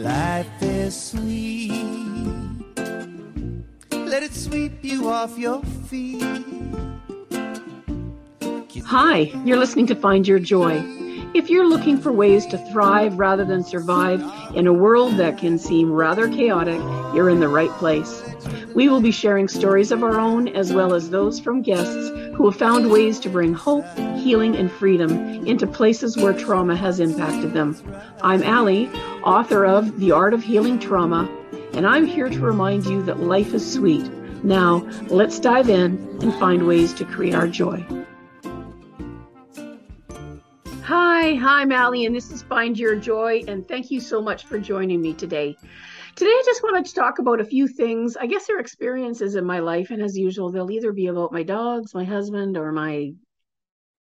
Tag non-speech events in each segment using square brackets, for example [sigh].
Life is sweet. Let it sweep you off your feet. Hi, you're listening to Find Your Joy. If you're looking for ways to thrive rather than survive in a world that can seem rather chaotic, you're in the right place. We will be sharing stories of our own as well as those from guests who have found ways to bring hope, healing, and freedom into places where trauma has impacted them. I'm Ali, author of The Art of Healing Trauma, and I'm here to remind you that life is sweet. Now, let's dive in and find ways to create our joy. Hi, hi, Mally, and this is Find Your Joy, and thank you so much for joining me today. Today, I just wanted to talk about a few things. I guess they're experiences in my life, and as usual, they'll either be about my dogs, my husband, or my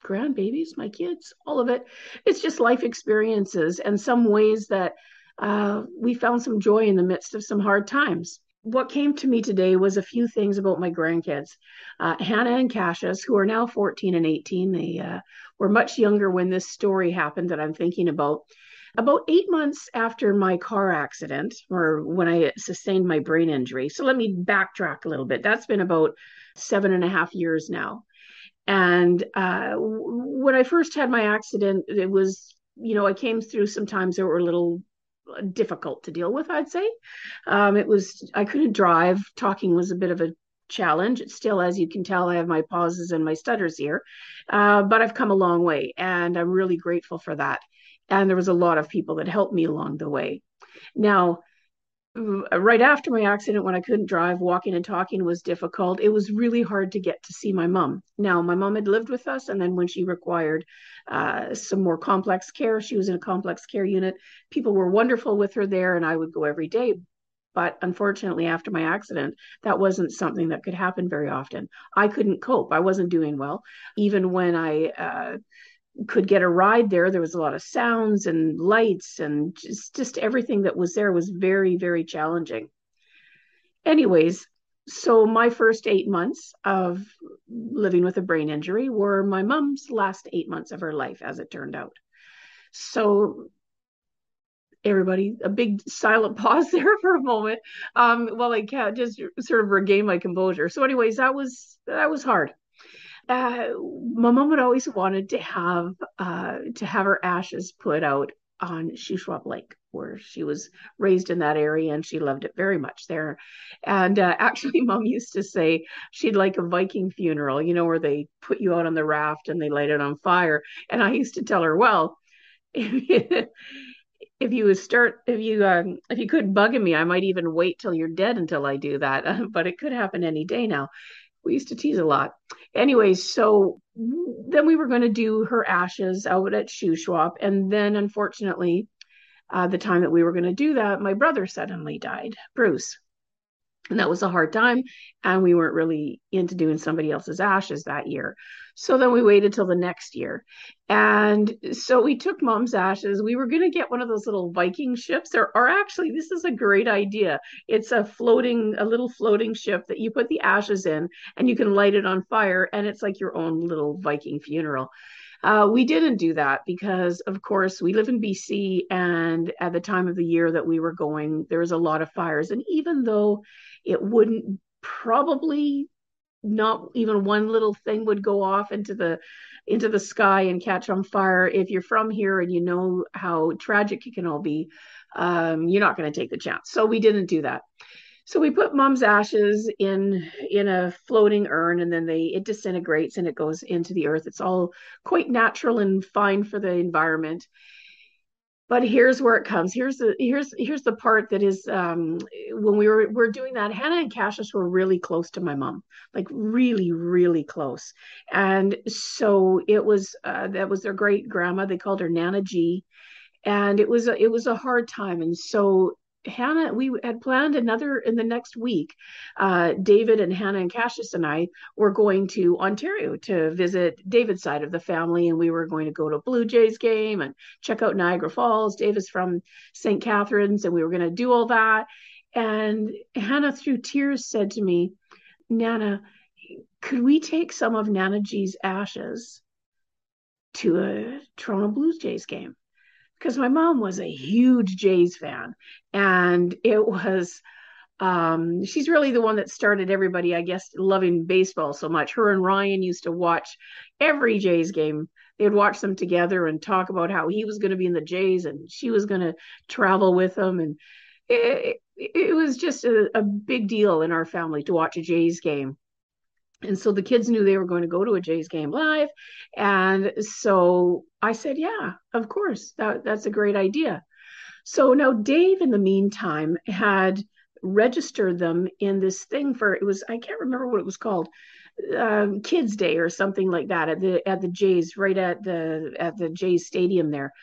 grandbabies, my kids, all of it. It's just life experiences and some ways that uh, we found some joy in the midst of some hard times what came to me today was a few things about my grandkids, uh, Hannah and Cassius, who are now 14 and 18. They uh, were much younger when this story happened that I'm thinking about. About eight months after my car accident, or when I sustained my brain injury. So let me backtrack a little bit. That's been about seven and a half years now. And uh, when I first had my accident, it was, you know, I came through sometimes there were little difficult to deal with, I'd say. Um, it was, I couldn't drive. Talking was a bit of a challenge. Still, as you can tell, I have my pauses and my stutters here, uh, but I've come a long way and I'm really grateful for that. And there was a lot of people that helped me along the way. Now, right after my accident when i couldn't drive walking and talking was difficult. It was really hard to get to see my mom. Now my mom had lived with us and then when she required uh, some more complex care she was in a complex care unit. People were wonderful with her there and i would go every day. But unfortunately after my accident that wasn't something that could happen very often. I couldn't cope. I wasn't doing well. Even when i uh, could get a ride there there was a lot of sounds and lights and just just everything that was there was very very challenging. Anyways so my first 8 months of living with a brain injury were my mom's last 8 months of her life as it turned out. So everybody a big silent [laughs] pause there for a moment. Um while i can't just sort of regain my composure. So anyways that was that was hard uh, my mom had always wanted to have uh, to have her ashes put out on Shuswap Lake, where she was raised in that area and she loved it very much there. And uh, [laughs] actually, mom used to say she'd like a Viking funeral, you know, where they put you out on the raft and they light it on fire. And I used to tell her, well, [laughs] if you start if you um, if you could bugging me i might even wait till you're dead until i do that [laughs] but it could happen any day now we used to tease a lot. Anyways, so then we were going to do her ashes out at Shuswap. And then unfortunately, uh, the time that we were going to do that, my brother suddenly died, Bruce and that was a hard time. And we weren't really into doing somebody else's ashes that year. So then we waited till the next year. And so we took mom's ashes. We were going to get one of those little viking ships. Or, or actually this is a great idea. It's a floating a little floating ship that you put the ashes in and you can light it on fire. And it's like your own little viking funeral uh, we didn't do that because, of course, we live in BC, and at the time of the year that we were going, there was a lot of fires. And even though it wouldn't probably not even one little thing would go off into the into the sky and catch on fire. If you're from here and you know how tragic it can all be um, you're not going to take the chance. So we didn't do that so we put mom's ashes in in a floating urn and then they it disintegrates and it goes into the earth. It's all quite natural and fine for the environment. But here's where it comes. Here's the here's here's the part that is um, when we were we're doing that hannah and cassius were really close to my mom like really really close. And so it was uh, that was their great grandma they called her nana g. And it was a, it was a hard time. And so Hannah, we had planned another in the next week. Uh, David and Hannah and Cassius and I were going to Ontario to visit David's side of the family, and we were going to go to Blue Jays game and check out Niagara Falls. David's from St. Catharines, and we were going to do all that. And Hannah, through tears, said to me, Nana, could we take some of Nana G's ashes to a Toronto Blue Jays game? Because my mom was a huge Jays fan, and it was um, she's really the one that started everybody, I guess, loving baseball so much. Her and Ryan used to watch every Jays game. They'd watch them together and talk about how he was going to be in the Jays and she was going to travel with them. And it, it, it was just a, a big deal in our family to watch a Jays game. And so the kids knew they were going to go to a Jays game live. And so I said, yeah, of course, that, that's a great idea. So now Dave, in the meantime, had registered them in this thing for it was I can't remember what it was called, um, Kids Day or something like that at the at the Jays right at the at the Jays Stadium there,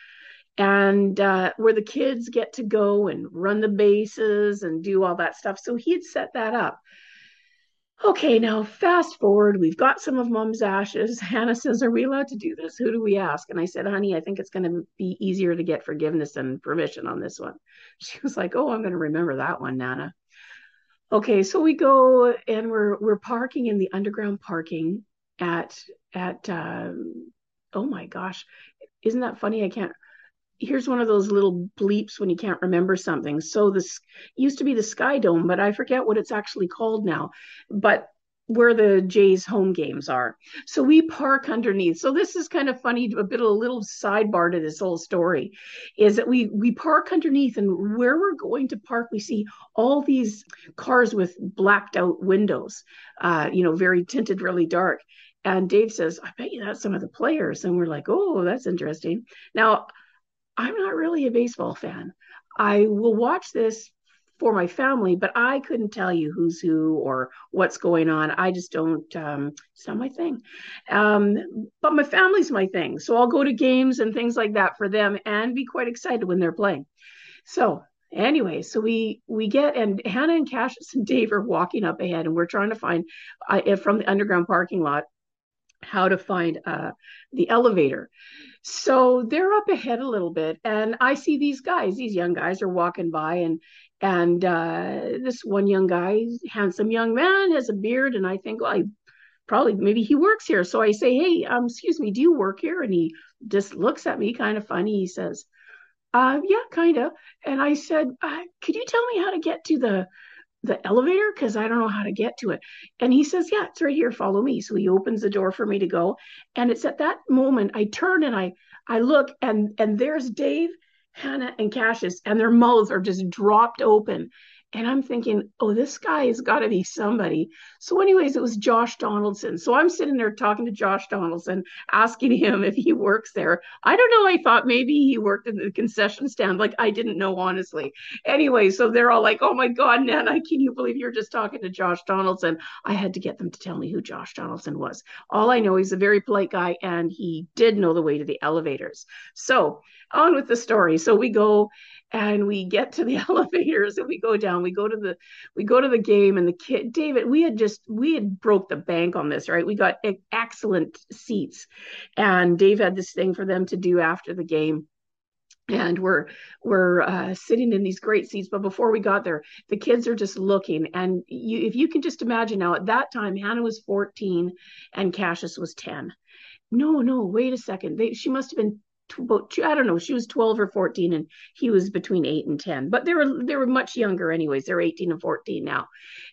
and uh, where the kids get to go and run the bases and do all that stuff. So he had set that up okay, now fast forward, we've got some of mom's ashes. [laughs] Hannah says, Are we allowed to do this? Who do we ask? And I said, Honey, I think it's going to be easier to get forgiveness and permission on this one. [laughs] She was like, Oh, I'm going to remember that one, Nana. Okay, so we go and we're we're parking in the underground parking at at um, oh my gosh, isn't that funny? I can't here's one of those little bleeps when you can't remember something. So this used to be the Sky Dome, but I forget what it's actually called now. But where the Jays home games are. So we park underneath. So this is kind of funny, a bit of a little sidebar to this whole story is that we we park underneath and where we're going to park, we see all these cars with blacked out windows, uh, you know, very tinted, really dark. And Dave says, I bet you that's some of the players. And we're like, oh, that's interesting. Now I'm not really a baseball fan. I will watch this for my family, but I couldn't tell you who's who or what's going on. I just don't, um, it's not my thing. Um, but my family's my thing. So I'll go to games and things like that for them and be quite excited when they're playing. So anyway, so we we get and Hannah and Cassius and Dave are walking up ahead and we're trying to find uh, from the underground parking lot how to find uh, the elevator. So they're up ahead a little bit, and I see these guys. These young guys are walking by, and and uh, this one young guy, handsome young man, has a beard, and I think, well, I probably maybe he works here. So I say, hey, um, excuse me, do you work here? And he just looks at me, kind of funny. He says, uh, yeah, kind of. And I said, uh, could you tell me how to get to the the elevator because I don't know how to get to it. And he says, Yeah, it's right here. Follow me. So he opens the door for me to go. And it's at that moment I turn and I I look and and there's Dave, Hannah, and Cassius, and their mouths are just dropped open. And I'm thinking, oh, this guy has got to be somebody. So, anyways, it was Josh Donaldson. So I'm sitting there talking to Josh Donaldson, asking him if he works there. I don't know. I thought maybe he worked in the concession stand. Like I didn't know, honestly. Anyway, so they're all like, oh my God, Nana, can you believe you're just talking to Josh Donaldson? I had to get them to tell me who Josh Donaldson was. All I know, he's a very polite guy and he did know the way to the elevators. So on with the story. So we go and we get to the [laughs] elevators and we go down. We go to the we go to the game and the kid david we had just we had broke the bank on this right? We got excellent seats. And dave had this thing for them to do after the game. And we're we're uh, sitting in these great seats. But before we got there the kids are just looking. And you if you can just imagine now at that time hannah was 14 and cassius was 10 no no wait a second. They, she must have been I don't know, she was 12 or 14 and he was between 8 and 10. But they were they were much younger anyways. They're 18 and 14 now.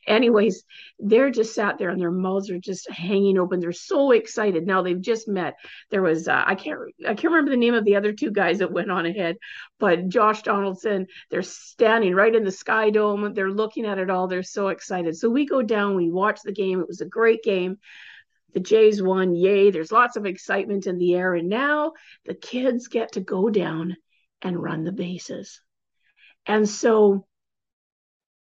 Anyways, they're just sat there and their mouths are just hanging open. They're so excited. Now they've just met. There was uh, I can't I can't remember the name of the other two guys that went on ahead, but Josh Donaldson, they're standing right in the Sky Dome. They're looking at it all. They're so excited. So we go down, we watch the game. It was a great game the Jays won. Yay. There's lots of excitement in the air. And now the kids get to go down and run the bases. And so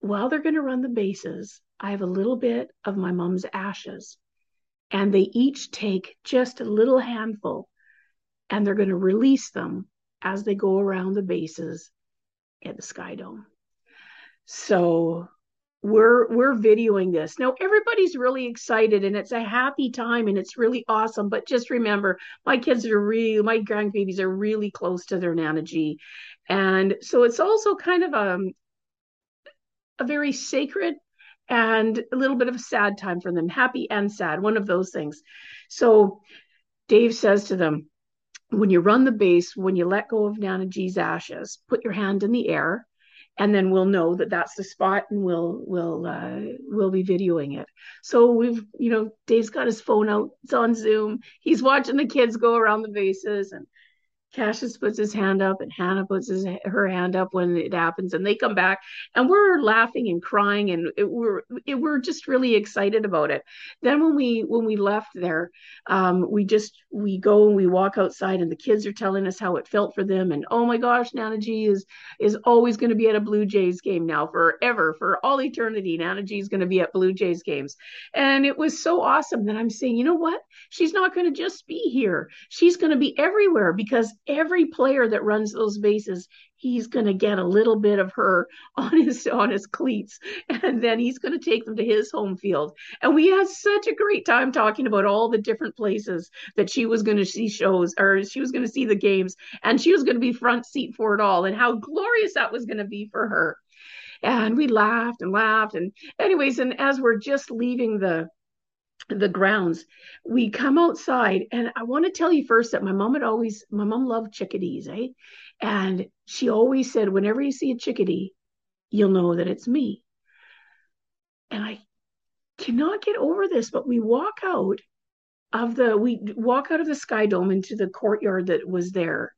while they're going to run the bases, I have a little bit of my mom's ashes. And they each take just a little handful and they're going to release them as they go around the bases at the Sky Dome. So we're we're videoing this. Now everybody's really excited and it's a happy time and it's really awesome but just remember my kids are really my grandbabies are really close to their nana g. And so it's also kind of a um, a very sacred and a little bit of a sad time for them happy and sad one of those things. So dave says to them when you run the base, when you let go of Nana G's ashes, put your hand in the air, and then we'll know that that's the spot, and we'll we'll uh, we'll be videoing it. So we've you know Dave's got his phone out, it's on Zoom. He's watching the kids go around the bases and Cassius puts his hand up and Hannah puts his, her hand up when it happens and they come back and we're laughing and crying and it, we're it, we're just really excited about it. Then when we when we left there, um, we just we go and we walk outside and the kids are telling us how it felt for them and oh my gosh, Nana G is is always going to be at a Blue Jays game now forever for all eternity. Nana G is going to be at Blue Jays games, and it was so awesome that I'm saying, you know what? She's not going to just be here. She's going to be everywhere because every player that runs those bases he's going to get a little bit of her [laughs] on his on his cleats and then he's going to take them to his home field. And we had such a great time talking about all the different places that she was going to see shows or she was going to see the games and she was going to be front seat for it all and how glorious that was going to be for her. And we laughed and laughed and anyways and as we're just leaving the the grounds. We come outside and i want to tell you first that my mom had always my mom loved chickadees eh? And she always said whenever you see a chickadee you'll know that it's me. And i cannot get over this but we walk out of the we walk out of the sky dome into the courtyard that was there.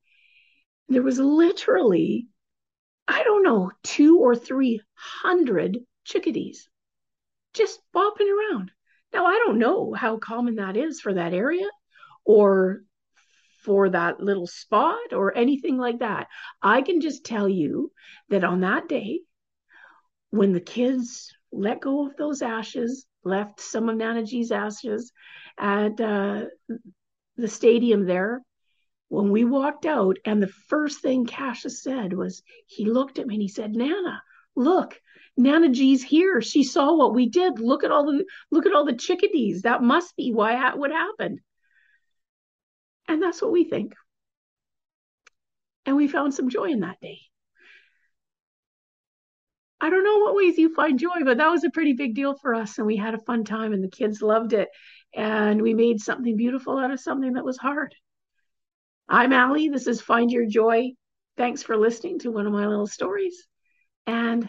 There was literally i don't know two or three hundred chickadees just bopping around now, I don't know how common that is for that area or for that little spot or anything like that. I can just tell you that on that day, when the kids let go of those ashes, left some of Nana G's ashes at uh, the stadium there, when we walked out, and the first thing Cassius said was, he looked at me and he said, Nana, look, Nana G's here. She saw what we did. Look at all the look at all the chickadees. That must be why what happened. And that's what we think. And we found some joy in that day. I don't know what ways you find joy, but that was a pretty big deal for us. And we had a fun time and the kids loved it. And we made something beautiful out of something that was hard. I'm Ali. This is Find Your Joy. Thanks for listening to one of my little stories. And